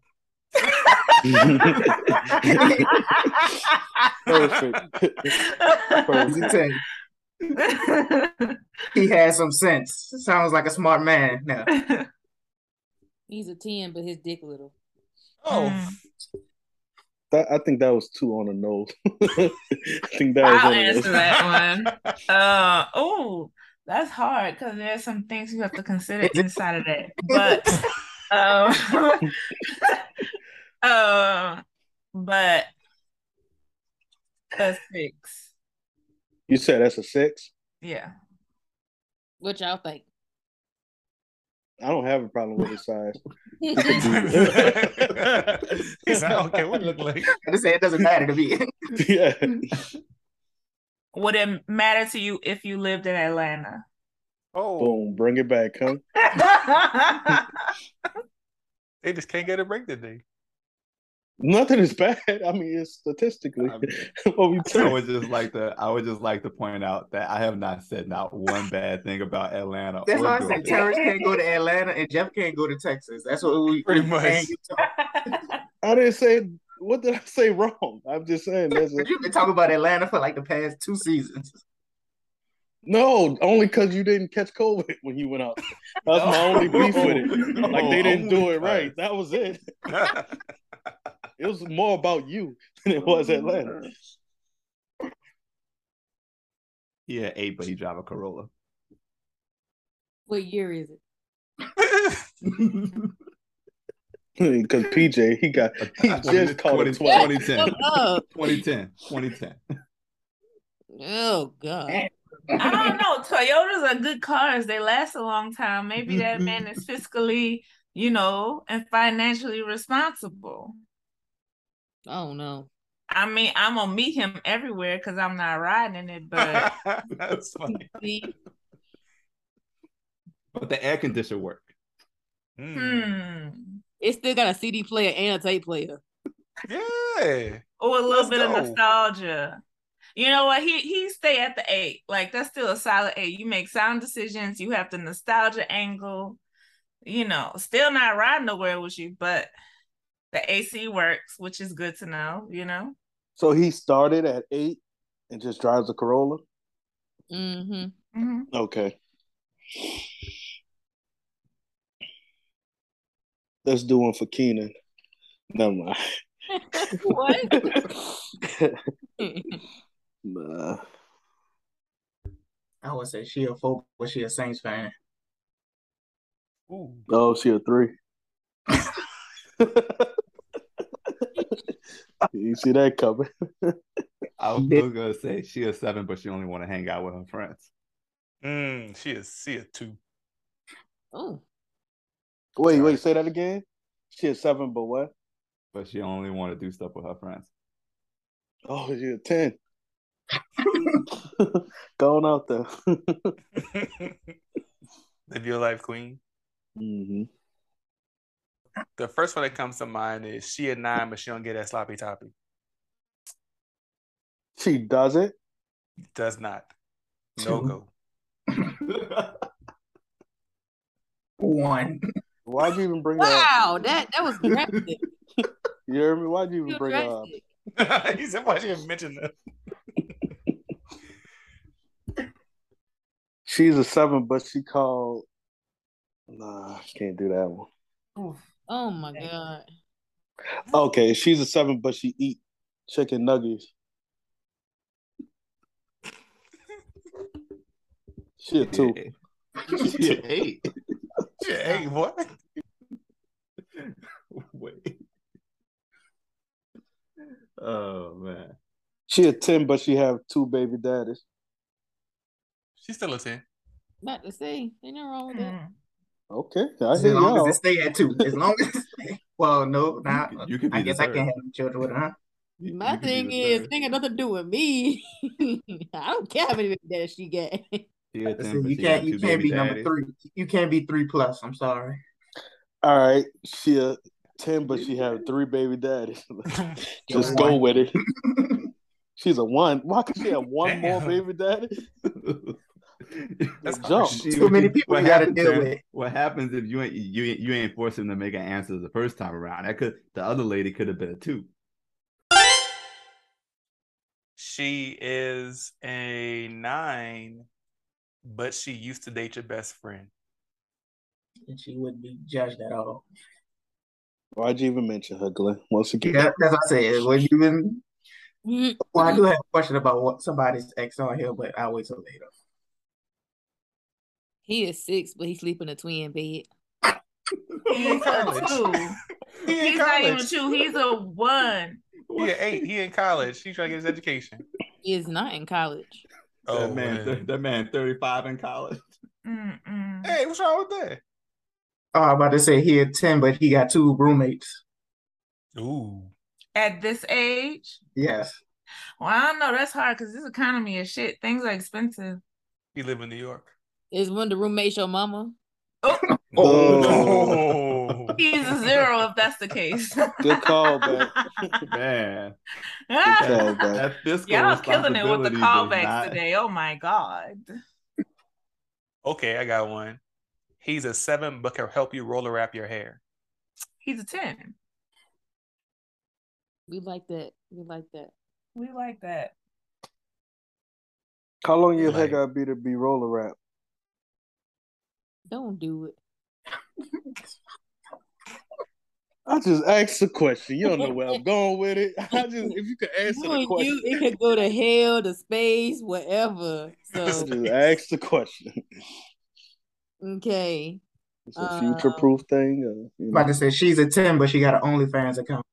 Perfect. He's a 10. He has some sense. Sounds like a smart man. No. He's a 10, but his dick little. Oh, Mm. That, I think that was two on the nose. I think that was I'll one of answer those. that one. Uh oh, that's hard because there's some things you have to consider inside of that. But um uh, but a six. You said that's a six. Yeah. What y'all think? I don't have a problem with his size. he said, I don't care what it look like. I just say it doesn't matter to me. yeah. Would it matter to you if you lived in Atlanta? Oh, Boom. Bring it back, huh? they just can't get a break today. Nothing is bad. I mean, it's statistically I mean, what we I took. would just like to I would just like to point out that I have not said not one bad thing about Atlanta That's or why I said Georgia. Terrence can't go to Atlanta and Jeff can't go to Texas. That's what we Pretty much. saying you talk- I didn't say what did I say wrong? I'm just saying there's a you've been talking about Atlanta for like the past two seasons. no, only because you didn't catch COVID when you went out. That's my only beef with it. No, Like they didn't do it right. That was it. It was more about you than it was mm-hmm. Atlanta. He had eight, but he drive a Corolla. What year is it? Because PJ, he got he 20 just called it 20 twelve. 2010. Oh, 2010. 2010. oh God. I don't know. Toyotas are good cars. They last a long time. Maybe that mm-hmm. man is fiscally, you know, and financially responsible. Oh no. I mean, I'm gonna meet him everywhere because I'm not riding in it, but That's funny. See, But the air conditioner work. Hmm. hmm. It still got a CD player and a tape player. Yeah. Or a little Let's bit of nostalgia. You know what? He he stay at the eight. Like that's still a solid eight. You make sound decisions. You have the nostalgia angle. You know, still not riding nowhere with you, but the AC works, which is good to know. You know. So he started at eight and just drives a Corolla. Mm-hmm. hmm Okay. Let's do one for Keenan. Never mind. what? nah. I would say she a four, but she a Saints fan. Ooh. Oh, she a three. you see that coming? I was gonna say she a seven, but she only want to hang out with her friends. Mm, she is she a two. oh, Wait, wait, say that again. She a seven, but what? But she only want to do stuff with her friends. Oh, she a ten. Going out there. Live your life, queen. hmm The first one that comes to mind is she a nine, but she don't get that sloppy toppy. She does it. Does not. No go. One. Why'd you even bring her up? wow, that that was drastic. You hear me? Why'd you even Real bring her up? he said, "Why she didn't mention that?" She's a seven, but she called. Nah, can't do that one. Oh my god. Okay, she's a seven, but she eat chicken nuggets. She a two. She a eight. Yeah, hey, what? Wait. Oh man. She a ten, but she have two baby daddies. She's still a ten. About to say, ain't nothing wrong with that. Mm. Okay, I As long y'all. as it stay at two. As long as. Well, no, nah, You could- you could be I the guess I can't have children with her. Huh? You- My you thing is, third. ain't got nothing to do with me. I don't care how many baby daddies she get. She Listen, you can't you can't baby be number three. You can't be three plus. I'm sorry. All right, she a ten, but she have three baby daddies. Just go with it. She's a one. Why could she have one more baby daddy? That's Jump. harsh. Too many people what you gotta happens, deal with. What happens if you ain't you ain't- you ain't forcing them to make an answer the first time around? That could the other lady could have been a two. She is a nine, but she used to date your best friend. And she wouldn't be judged at all. Why'd you even mention her, Glenn? Once again, Yeah, that's what I said. When you been Mhm. well, I do have a question about what somebody's ex on here, but I'll wait till later. He is six, but he sleep in a twin bed. He's a college. two. He He's not even two. He's a one. He an eight. He in college. He's trying to get his education. He is not in college. Oh that man, man. that man, thirty five in college. Mm-mm. Hey, what's wrong with that? Oh, I'm about to say he had 10, but he got two roommates. Ooh. At this age, Yes. well, I don't know. That's hard because this economy is shit. Things are expensive. He live in New York. Is one of the roommates your mama? Oh. no. He's a zero if that's the case. good call, back. Man, Ah, call, back. that fiscal Y'all killing it with the responsibility does callbacks not- today. Oh my god. Okay, I got one. He's a seven, but can help you roller wrap your hair. He's a 10. We like that. We like that. We like that. How long your hair Like- gotta be to be roller wrap? Don't do it. I just asked a question. You don't know where I'm going with it. I just if you could answer You the question. you, it could go to hell, to space, whatever. I So just asked the question. okay. It's a Uh, future proof thing. Uh, you I'm about to say she's a 10, but she got an OnlyFans account.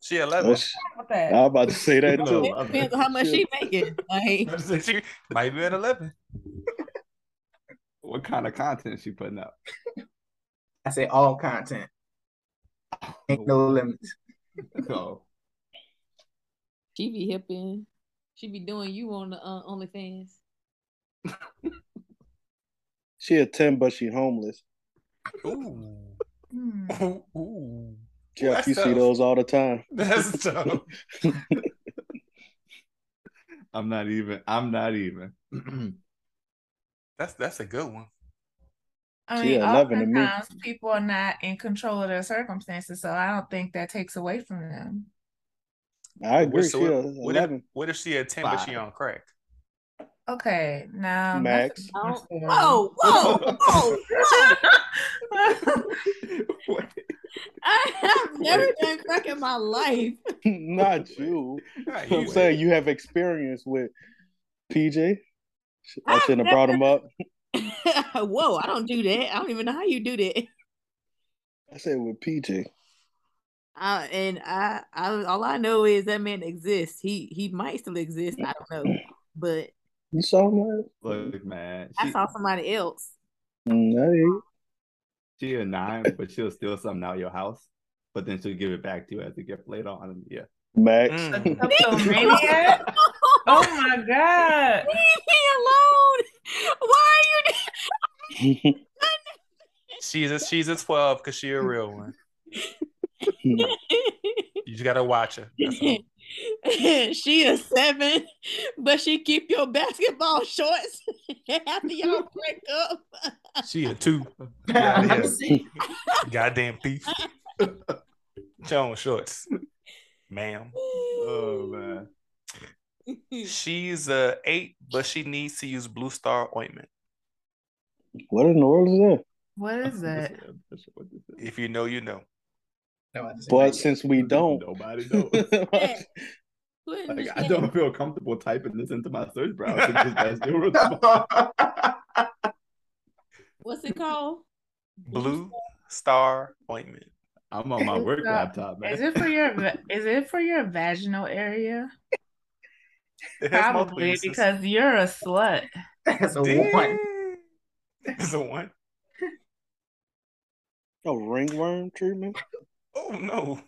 She eleven. Sh- What that? I'm about to say that No, too. It depends on how much she making. Like she might be an eleven. What kind of content she putting up? I say all content. Ain't no limits. Oh, she be hipping. She be doing you on the uh, OnlyFans. She a ten, but she homeless. Ooh. Hmm. Ooh. Ooh. Jeff, That's you see those all the time. That's tough. I'm not even. I'm not even. That's that's a good one. I mean, 11 to oftentimes people are not in control of their circumstances, so I don't think that takes away from them. I agree. So what, what if, what if she a 10 but she on crack? Okay, now Max. that's a. Oh, whoa, whoa, whoa, whoa. I have never done crack in my life. Not you. Right, I'm saying you have experience with PJ. Sh- I shouldn't have brought him up. Whoa, I don't do that. I don't even know how you do that. I said with PJ. I, and I, I, all I know is that man exists. He, he might still exist. I don't know, but You saw him? Look, man. I saw somebody else. Mm, I hear you. she a nine, but she'll steal something out of your house. But then she'll give it back to you as a gift later on. Yeah. Max. Mm. Kleptomaniac? Oh my god. Leave me alone. Why are you? She's a she's a 12 because she a real one. You just gotta watch her. She is seven, but she keep your basketball shorts after y'all break up. She a two. Goddamn, goddamn thief. Joan shorts. Ma'am. Oh man. She's a eight, but she needs to use Blue Star ointment. what in the world is that? What is that? What is it? If you know, you know. But since we don't, Nobody knows. What in the Like, I don't feel comfortable typing this into my search browser because that's the response. What's it called? Blue Star ointment. I'm on my work laptop, man. Is it for your is it for your vaginal area? It has Probably uses. because you're a slut. That's a Damn. one. It's a one. oh, ringworm treatment? Oh no.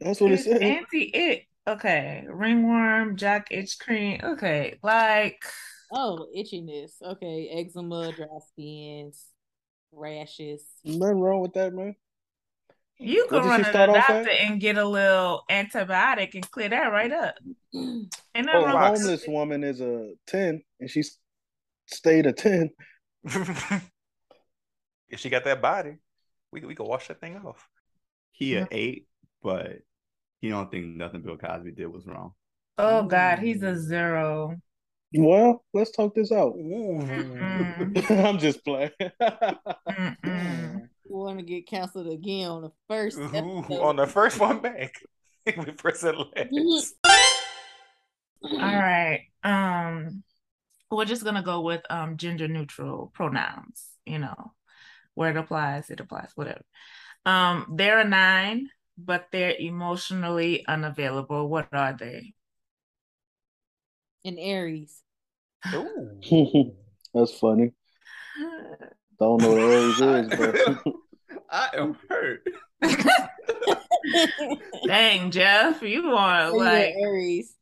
That's what it It's said. anti-it. Okay. Ringworm, jack itch cream. Okay. Like Oh, itchiness. Okay, eczema, dry skins, rashes. Nothing wrong with that, man. You What could run she to the doctor and get a little antibiotic and clear that right up. And nothing Oh, wrong wow. with Homeless it. woman is a 10 and she stayed a 10. if she got that body, we we can wash that thing off. He a mm-hmm. eight, but he don't think nothing Bill Cosby did was wrong. Oh God, he's a zero. Well, let's talk this out. I'm just playing. Want to get canceled again on the first episode. on the first one back. we press it last. All right. Um, we're just gonna go with um gender neutral pronouns. You know, where it applies, it applies. Whatever. Um, they're a nine, but they're emotionally unavailable. What are they? And Aries. Ooh. That's funny. Don't know what Aries is, but I am hurt. Dang, Jeff, you are You like Aries.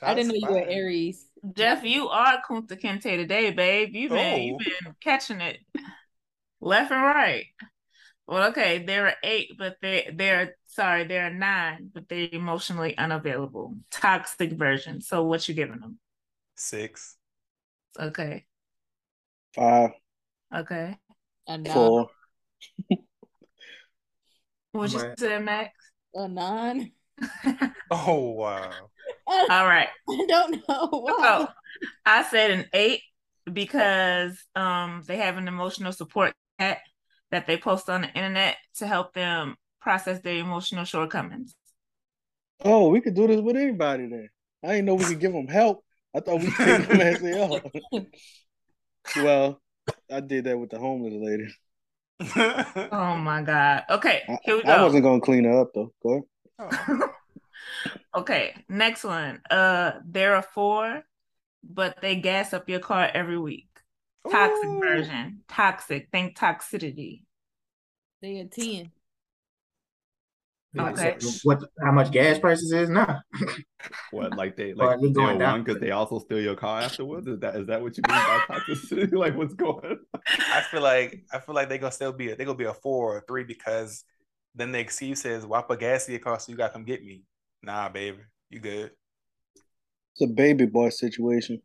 I didn't know you were Aries. Jeff. You are Kunta Kinte today, babe. You've been you've Oh. been catching it left and right. Well, okay, there are eight, but they they're sorry, they're nine, but they're emotionally unavailable. Toxic version. So what you giving them? Six. Okay. five, Okay. A nine. four. What you Right. said, Max? A nine. Oh wow. All right. I don't know why. So I said an eight because um they have an emotional support cat that they post on the internet to help them process their emotional shortcomings. Oh, we could do this with anybody then. I didn't know we could give them help. I thought we could take them as they are. well, I did that with the homeless lady. Oh my God. Okay, I, here we I wasn't gonna clean her up though. Go ahead. Okay, next one. Uh, there are four, but they gas up your car every week. Toxic Ooh. version. Toxic. Think toxicity. They a 10. Okay. What? How much gas prices is now? What like they like you're they're going down. one because they also steal your car afterwards? Is that is that what you mean by toxicity? like what's going on? I feel like I feel like they're gonna still be a, they're gonna be a four or a three because then the excuse is well, I put gas in your car, so you gotta come get me. Nah, baby, you good. It's a baby boy situation.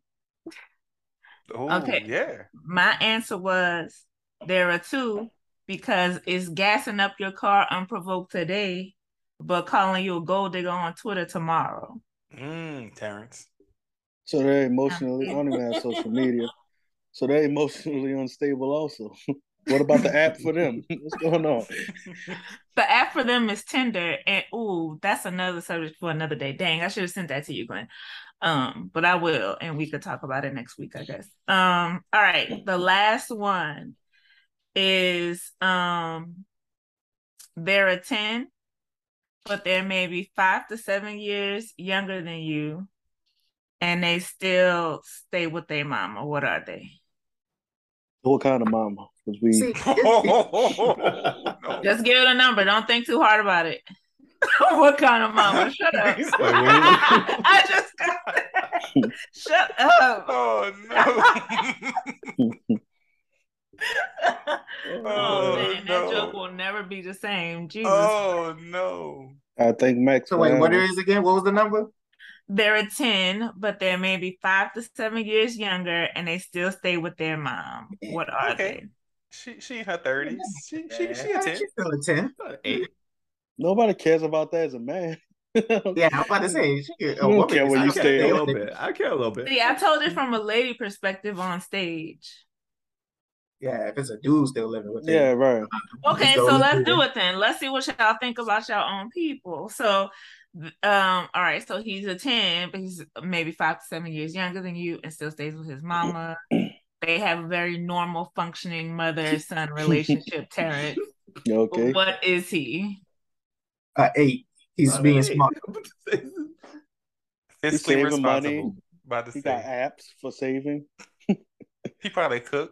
Oh, Okay. yeah. My answer was there are two because it's gassing up your car unprovoked today, but calling you a gold digger on Twitter tomorrow. Mm, Terrence. So they're emotionally. I don't even have social media. So they're emotionally unstable. Also, what about the app for them? What's going on? The app for them is Tinder, and ooh, that's another subject for another day. Dang, I should have sent that to you, Glenn. Um, but I will, and we could talk about it next week, I guess. Um, all right, the last one is um, they're ten, but they're maybe five to seven years younger than you, and they still stay with their mama. What are they? What kind of mama? Because we See. Oh, just give it a number. Don't think too hard about it. what kind of mama? Shut up. Wait, what was? I just got Shut up. Oh no. oh, Oh, man, no. that joke will never be the same. Jesus. oh no. I think Max. so wait, what Brown- again? What was the number? They're a 10, but they're maybe five to seven years younger and they still stay with their mom. What are Okay. She she in her thirties. She she she a ten. She's still a ten. Eight. Nobody cares about that as a man. Yeah, I'm about to say she. A woman care is where you still stay. a a little bit. I care a little bit. See, I told it from a lady perspective on stage. Yeah, if it's a dude still living with yeah, her. right. Okay, so let's do it then. Let's see what y'all think about your own people. So, um, all right, so he's a 10, but he's maybe five to seven years younger than you and still stays with his mama. They have a very normal functioning mother son relationship, Terrence. Okay. What is he? Uh, eight. He's Uh, being hey, smart. Fiscally saving responsible. money. About to He got apps for saving. He probably cook.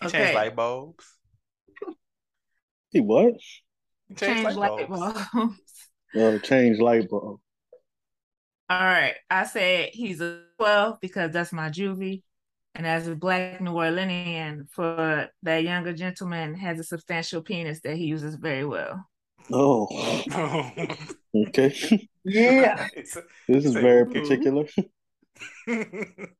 He Okay. changed light bulbs. He what? He changed Change light light bulbs. bulbs. Uh, change light bulb. All right, I said he's a 12 because that's my juvie. And as a black New Orleanian, for that younger gentleman has a substantial penis that he uses very well. Oh, okay. Yeah. It's- This is very okay. particular.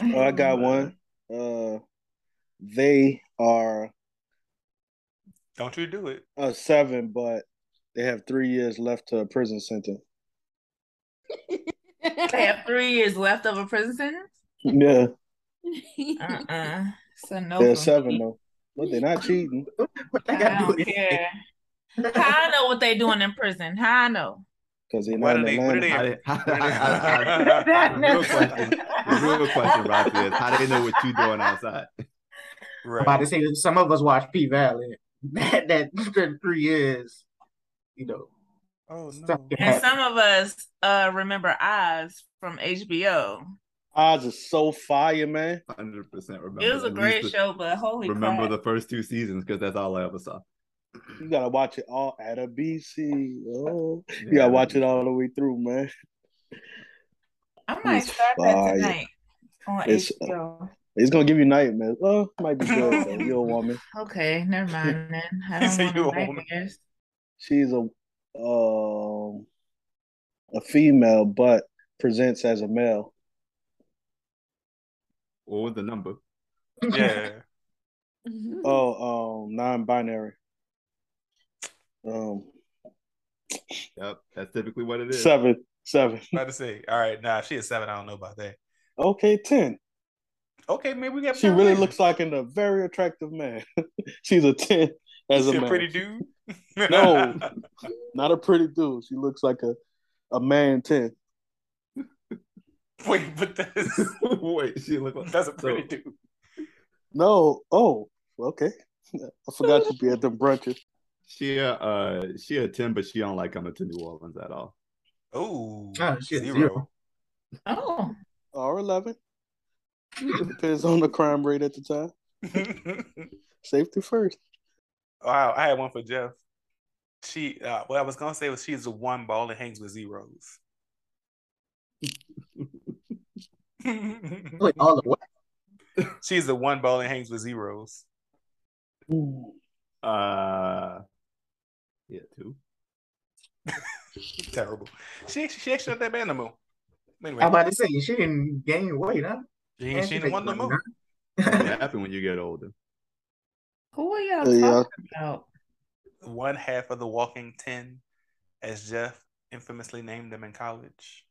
Oh, I got one. Uh, they are Don't you do it. a seven, but they have three years left to a prison sentence. They have three years left of a prison sentence? Yeah, Uh-uh. So no they're seven me. though, but they're not cheating What they I got to do don't care. How I know what they doing in prison? How I know? Because they're What not are in they- what are Atlanta. they- How they, how, how, how, the real question, the real question, Rocky, is how they know what you're doing outside? I'm about Right. to say some of us watch P Valley. That that spent three years, you know. Oh no. And some of us uh remember Oz from HBO. Oz is so fire, man. Hundred percent remember. It was a great show, but holy Remember crap. the first two seasons because that's all I ever saw. You gotta watch it all at a BC. Oh, you Yeah. gotta watch it all the way through, man. I might It's start that tonight on It's- HBO. It's gonna give you nightmares. Well, might be good though. You're a woman. Okay, never mind then. I don't said want you no a woman. nightmares. She's a um a female, but presents as a male. What was the number? Yeah. Oh, um, non-binary. Um, Yep, that's typically what it is. seven, seven. About to say. All right. Nah, she is seven. I don't know about that. Okay, ten. Okay, maybe we got. She really looks like an, a very attractive man. She's a ten as a She a man. pretty dude. No. Not a pretty dude. She looks like a a man ten. Wait, but that's Wait, she look like that's a pretty so- dude. No. Oh, okay. I forgot to be at the brunches. She a uh she a ten, but she don't like coming to New Orleans at all. Oh, Oh, shit, zero. zero. Oh. Or eleven. It Depends on the crime rate at the time. Safety first. wow, I had one for Jeff. She, uh, what I was gonna say was she's the one ball that hangs with zeros. Wait, all the way. she's the one ball that hangs with zeros. Ooh. Uh, yeah, two. Terrible. She she actually not that bad no more. Anyway, I'm about to say she didn't gain weight, huh? she, And she didn't want no make money, more. What happen when you get older? Who are y'all oh, Yeah. talking about? One half of the Walking Ten, as Jeff infamously named them in college.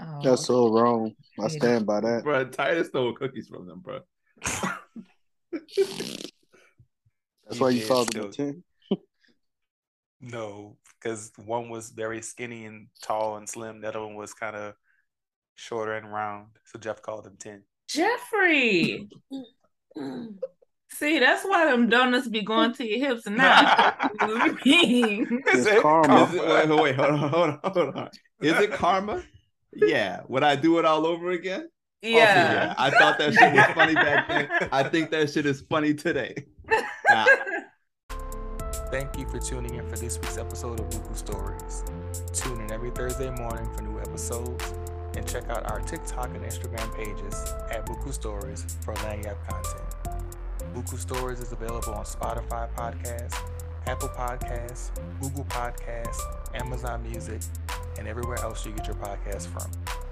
Oh, That's so wrong. I stand by that. Bro, Titus stole cookies from them, bro. That's He why you saw called still- them ten. No, because one was very skinny and tall and slim. The other one was kind of shorter and round. So Jeff called him ten. Jeffrey. See, that's why them donuts be going to your hips now. not. It's it karma. Is it, wait, wait, hold on, hold on, hold on. Is it karma? Yeah. Would I do it all over again? Also, yeah. I thought that shit was funny back then. I think that shit is funny today. Nah. Thank you for tuning in for this week's episode of Buku Stories. Tune in every Thursday morning for new episodes and check out our TikTok and Instagram pages at Buku Stories for lagniappe content. Buku Stories is available on Spotify Podcasts, Apple Podcasts, Google Podcasts, Amazon Music, and everywhere else you get your podcasts from.